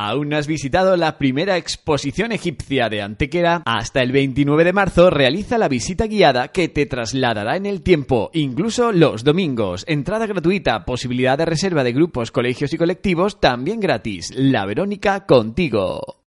¿Aún no has visitado la primera exposición egipcia de Antequera? Hasta el 29 de marzo realiza la visita guiada que te trasladará en el tiempo, incluso los domingos. Entrada gratuita, posibilidad de reserva de grupos, colegios y colectivos también gratis. La Verónica contigo.